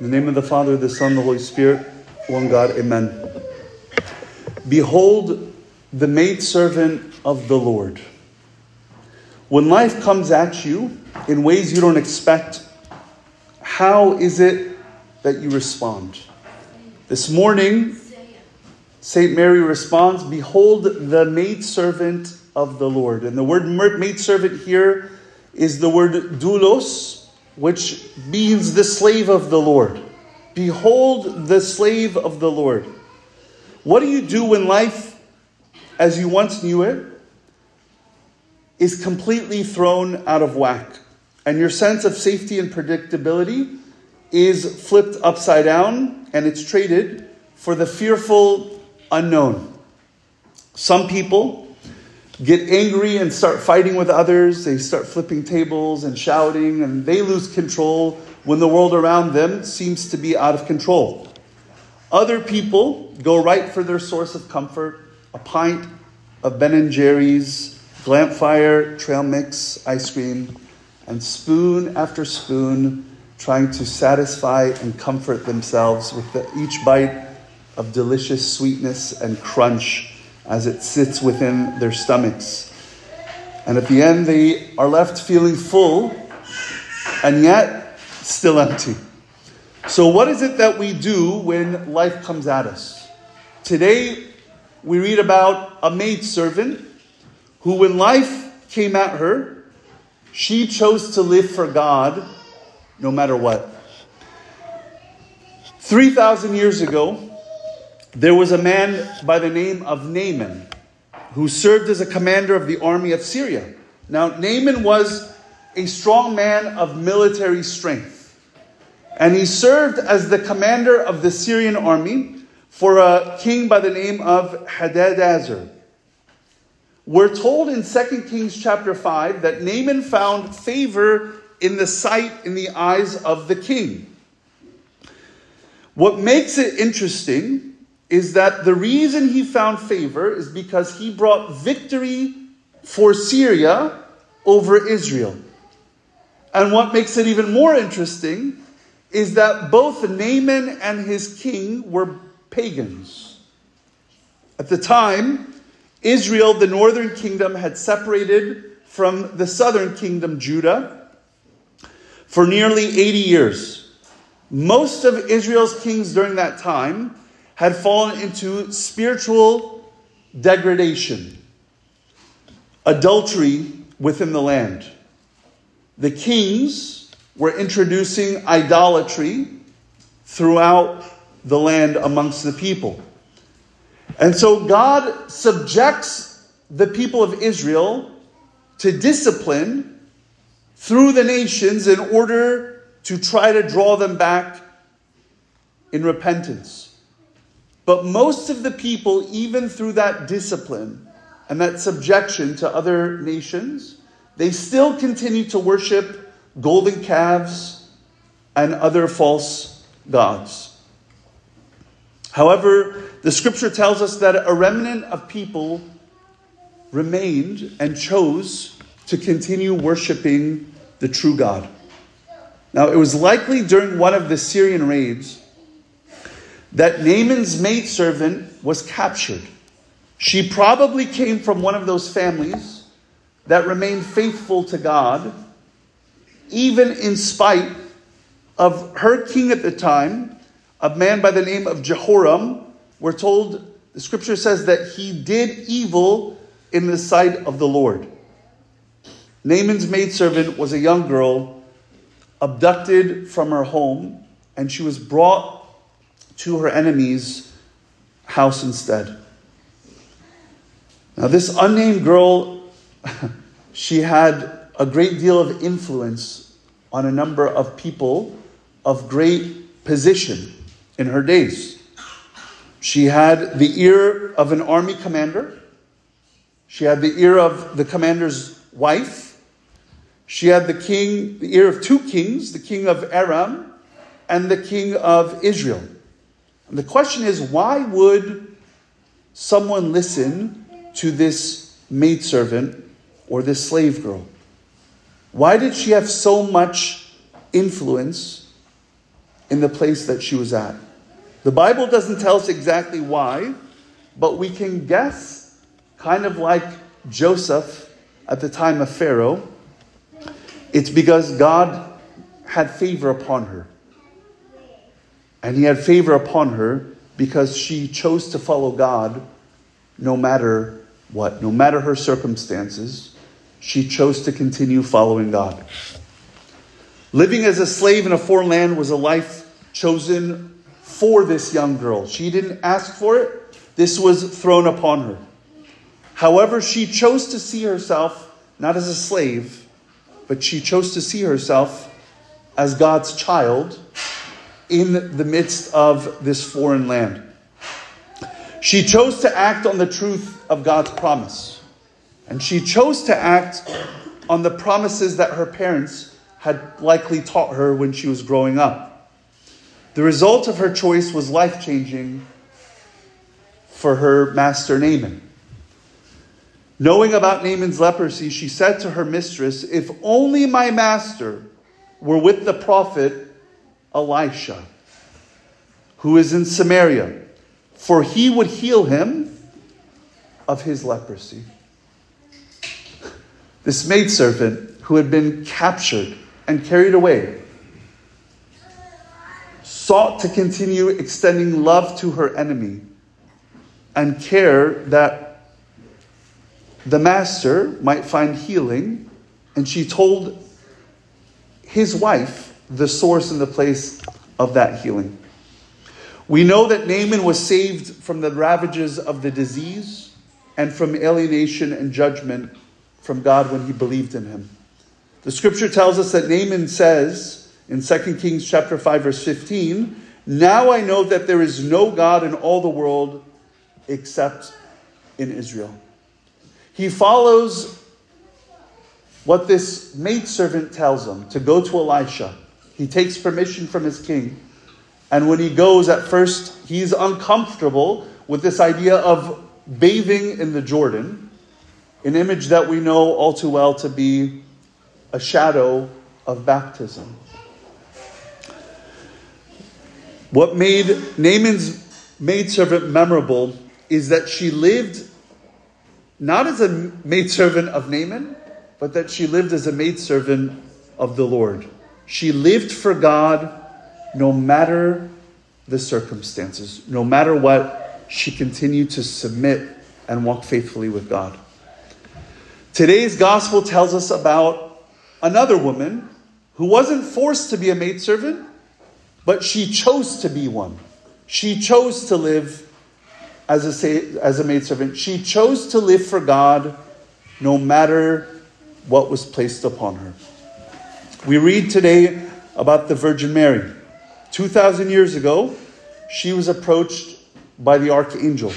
In the name of the Father, the Son, the Holy Spirit, one God, amen. Behold the maidservant of the Lord. When life comes at you in ways you don't expect, how is it that you respond? This morning, St. Mary responds, Behold the maidservant of the Lord. And the word maidservant here is the word doulos, which means the slave of the Lord. Behold the slave of the Lord. What do you do when life, as you once knew it, is completely thrown out of whack and your sense of safety and predictability is flipped upside down and it's traded for the fearful unknown? Some people get angry and start fighting with others. They start flipping tables and shouting, and they lose control when the world around them seems to be out of control. Other people go right for their source of comfort a pint of Ben and Jerry's, Glampfire, trail mix, ice cream, and spoon after spoon, trying to satisfy and comfort themselves with the, each bite of delicious sweetness and crunch as it sits within their stomachs. And at the end, they are left feeling full and yet still empty. So, what is it that we do when life comes at us? Today, we read about a maidservant who, when life came at her, she chose to live for God no matter what. 3,000 years ago, there was a man by the name of Naaman who served as a commander of the army of Syria. Now, Naaman was a strong man of military strength, and he served as the commander of the Syrian army for a king by the name of Hadadezer. We're told in 2 Kings chapter 5 that Naaman found favor in the sight, in the eyes of the king. What makes it interesting is that the reason he found favor is because he brought victory for Syria over Israel. And what makes it even more interesting is that both Naaman and his king were pagans. At the time, Israel, the northern kingdom, had separated from the southern kingdom, Judah, for nearly 80 years. Most of Israel's kings during that time had fallen into spiritual degradation, adultery within the land. The kings were introducing idolatry throughout the land amongst the people. And so God subjects the people of Israel to discipline through the nations in order to try to draw them back in repentance. But most of the people, even through that discipline and that subjection to other nations, they still continue to worship golden calves and other false gods. However, the scripture tells us that a remnant of people remained and chose to continue worshiping the true God. Now, it was likely during one of the Syrian raids that Naaman's maidservant was captured. She probably came from one of those families that remained faithful to God, even in spite of her king at the time, a man by the name of Jehoram. We're told, the scripture says that he did evil in the sight of the Lord. Naaman's maidservant was a young girl abducted from her home, and she was brought to her enemy's house instead. Now, this unnamed girl, she had a great deal of influence on a number of people of great position in her days. She had the ear of an army commander. She had the ear of the commander's wife. She had the king, the ear of two kings, the king of Aram and the king of Israel. And the question is why would someone listen to this maidservant or this slave girl? Why did she have so much influence in the place that she was at. The Bible doesn't tell us exactly why, but we can guess, kind of like Joseph at the time of Pharaoh, it's because God had favor upon her. And he had favor upon her because she chose to follow God no matter what, no matter her circumstances, she chose to continue following God. Living as a slave in a foreign land was a life chosen for this young girl. She didn't ask for it, this was thrown upon her. However, she chose to see herself not as a slave, but she chose to see herself as God's child in the midst of this foreign land. She chose to act on the truth of God's promise. And she chose to act on the promises that her parents had likely taught her when she was growing up. The result of her choice was life changing for her master Naaman. Knowing about Naaman's leprosy, she said to her mistress, If only my master were with the prophet Elisha, who is in Samaria, for he would heal him of his leprosy. This maidservant who had been captured and carried away sought to continue extending love to her enemy and care that the master might find healing. And she told his wife the source and the place of that healing. We know that Naaman was saved from the ravages of the disease and from alienation and judgment from God when he believed in him. The scripture tells us that Naaman says in 2 Kings chapter 5 verse 15, "Now I know that there is no God in all the world except in Israel." He follows what this maidservant tells him to go to Elisha. He takes permission from his king. And when he goes, at first, he's uncomfortable with this idea of bathing in the Jordan, an image that we know all too well to be a shadow of baptism. What made Naaman's maidservant memorable is that she lived not as a maidservant of Naaman, but that she lived as a maidservant of the Lord. She lived for God no matter the circumstances, no matter what, she continued to submit and walk faithfully with God. Today's gospel tells us about another woman who wasn't forced to be a maidservant, but she chose to be one. She chose to live as a, as a maidservant. She chose to live for God no matter what was placed upon her. We read today about the Virgin Mary. 2,000 years ago, she was approached by the archangel.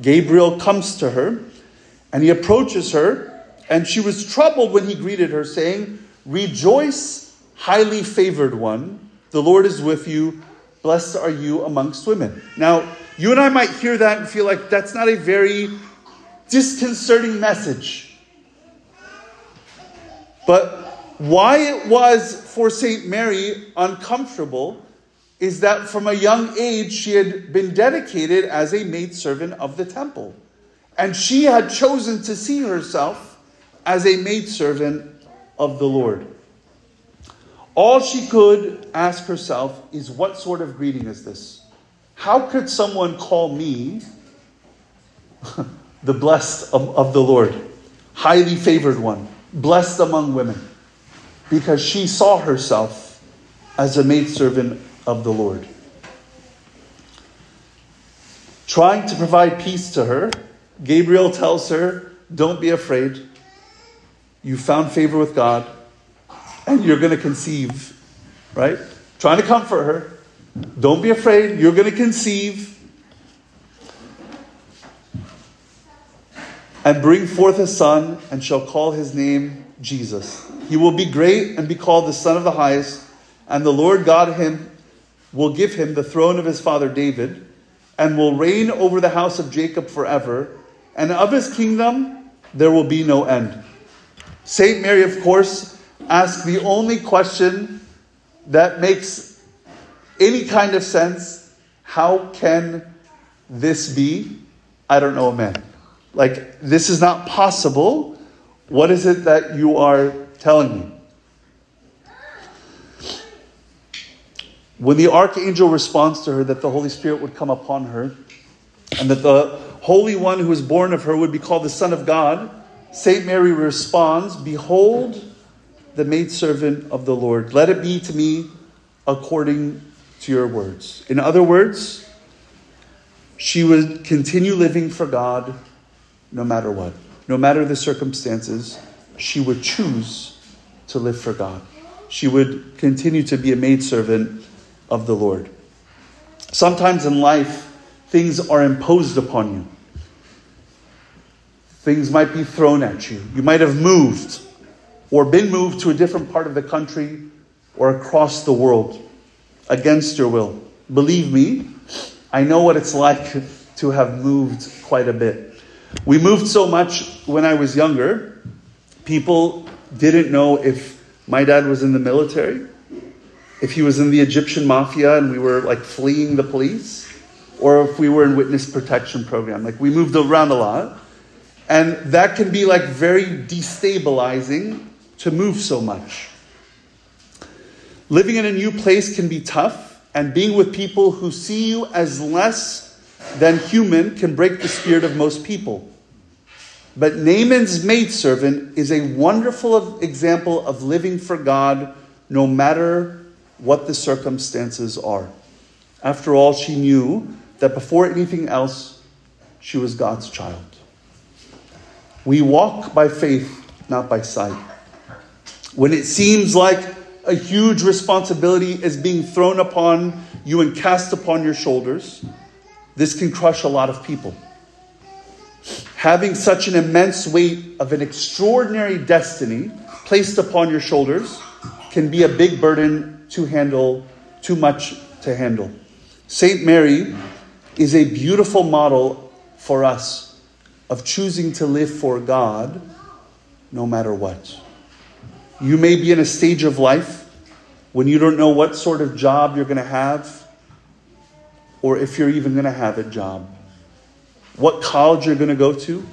Gabriel comes to her and he approaches her, and she was troubled when he greeted her, saying, Rejoice, highly favored one, the Lord is with you. Blessed are you amongst women. Now, you and I might hear that and feel like that's not a very disconcerting message. But why it was for St. Mary uncomfortable is that from a young age she had been dedicated as a maidservant of the temple. And she had chosen to see herself as a maidservant of the Lord. All she could ask herself is what sort of greeting is this? How could someone call me the blessed of, of the Lord, highly favored one, blessed among women? Because she saw herself as a maidservant of the Lord. Trying to provide peace to her, Gabriel tells her, Don't be afraid. You found favor with God, and you're going to conceive, right? Trying to comfort her. Don't be afraid. You're going to conceive and bring forth a son, and shall call his name Jesus. He will be great and be called the Son of the Highest, and the Lord God him will give him the throne of his father David, and will reign over the house of Jacob forever, and of his kingdom there will be no end. Saint Mary, of course, asked the only question that makes any kind of sense, how can this be? I don't know, man. Like, this is not possible. What is it that you are telling me? When the archangel responds to her that the Holy Spirit would come upon her and that the Holy One who was born of her would be called the Son of God, St. Mary responds, Behold, the maidservant of the Lord. Let it be to me according to your words. In other words, she would continue living for God no matter what. No matter the circumstances, she would choose to live for God. She would continue to be a maidservant of the Lord. Sometimes in life, things are imposed upon you. Things might be thrown at you. You might have moved or been moved to a different part of the country or across the world against your will. Believe me, I know what it's like to have moved quite a bit. We moved so much when I was younger, people didn't know if my dad was in the military, if he was in the Egyptian mafia and we were like fleeing the police, or if we were in witness protection program. Like we moved around a lot. And that can be like very destabilizing to move so much. Living in a new place can be tough, and being with people who see you as less than human can break the spirit of most people. But Naaman's maidservant is a wonderful example of living for God no matter what the circumstances are. After all, she knew that before anything else, she was God's child. We walk by faith, not by sight. When it seems like a huge responsibility is being thrown upon you and cast upon your shoulders, this can crush a lot of people. Having such an immense weight of an extraordinary destiny placed upon your shoulders can be a big burden to handle, too much to handle. Saint Mary is a beautiful model for us of choosing to live for God no matter what. You may be in a stage of life when you don't know what sort of job you're going to have or if you're even going to have a job, what college you're going to go to,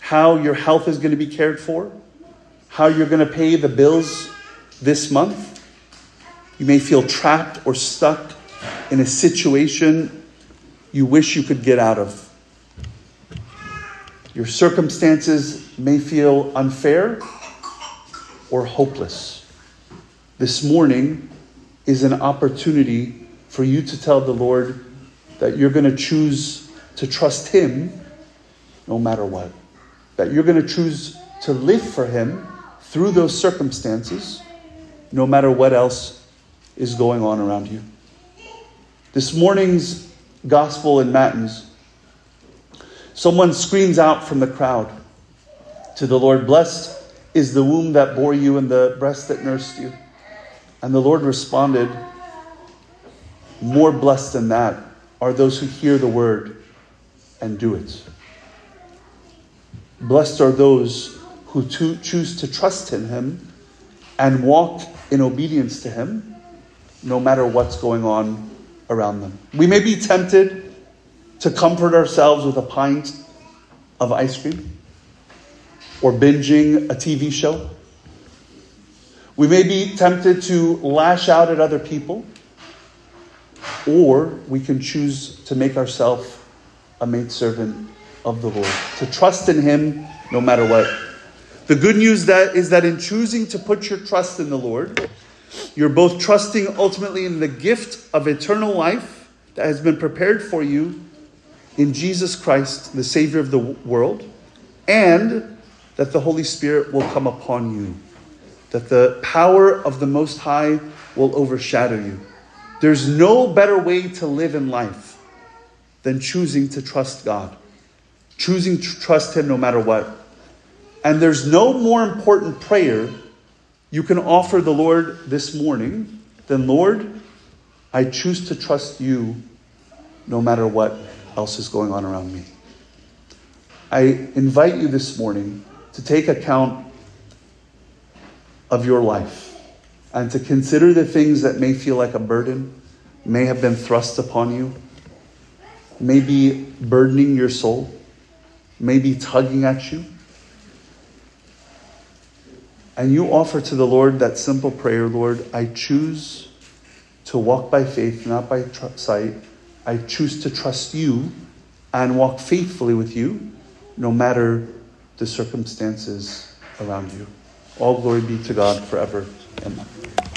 how your health is going to be cared for, how you're going to pay the bills this month. You may feel trapped or stuck in a situation you wish you could get out of. Your circumstances may feel unfair or hopeless. This morning is an opportunity for you to tell the Lord that you're going to choose to trust Him no matter what. That you're going to choose to live for Him through those circumstances no matter what else is going on around you. This morning's gospel in Matins, someone screams out from the crowd to the Lord, Blessed is the womb that bore you and the breast that nursed you. And the Lord responded, More blessed than that are those who hear the word and do it. Blessed are those who to choose to trust in Him and walk in obedience to Him, no matter what's going on around them. We may be tempted to comfort ourselves with a pint of ice cream or binging a TV show. We may be tempted to lash out at other people, or we can choose to make ourselves a maidservant of the Lord, to trust in Him no matter what. The good news that is that in choosing to put your trust in the Lord, you're both trusting ultimately in the gift of eternal life that has been prepared for you in Jesus Christ, the Savior of the world, and that the Holy Spirit will come upon you, that the power of the Most High will overshadow you. There's no better way to live in life than choosing to trust God, choosing to trust Him no matter what. And there's no more important prayer you can offer the Lord this morning, than, Lord, I choose to trust you no matter what else is going on around me. I invite you this morning to take account of your life and to consider the things that may feel like a burden may have been thrust upon you, may be burdening your soul, may be tugging at you. And you offer to the Lord that simple prayer Lord, I choose to walk by faith, not by tr- sight. I choose to trust you and walk faithfully with you, no matter the circumstances around you. All glory be to God forever. Amen.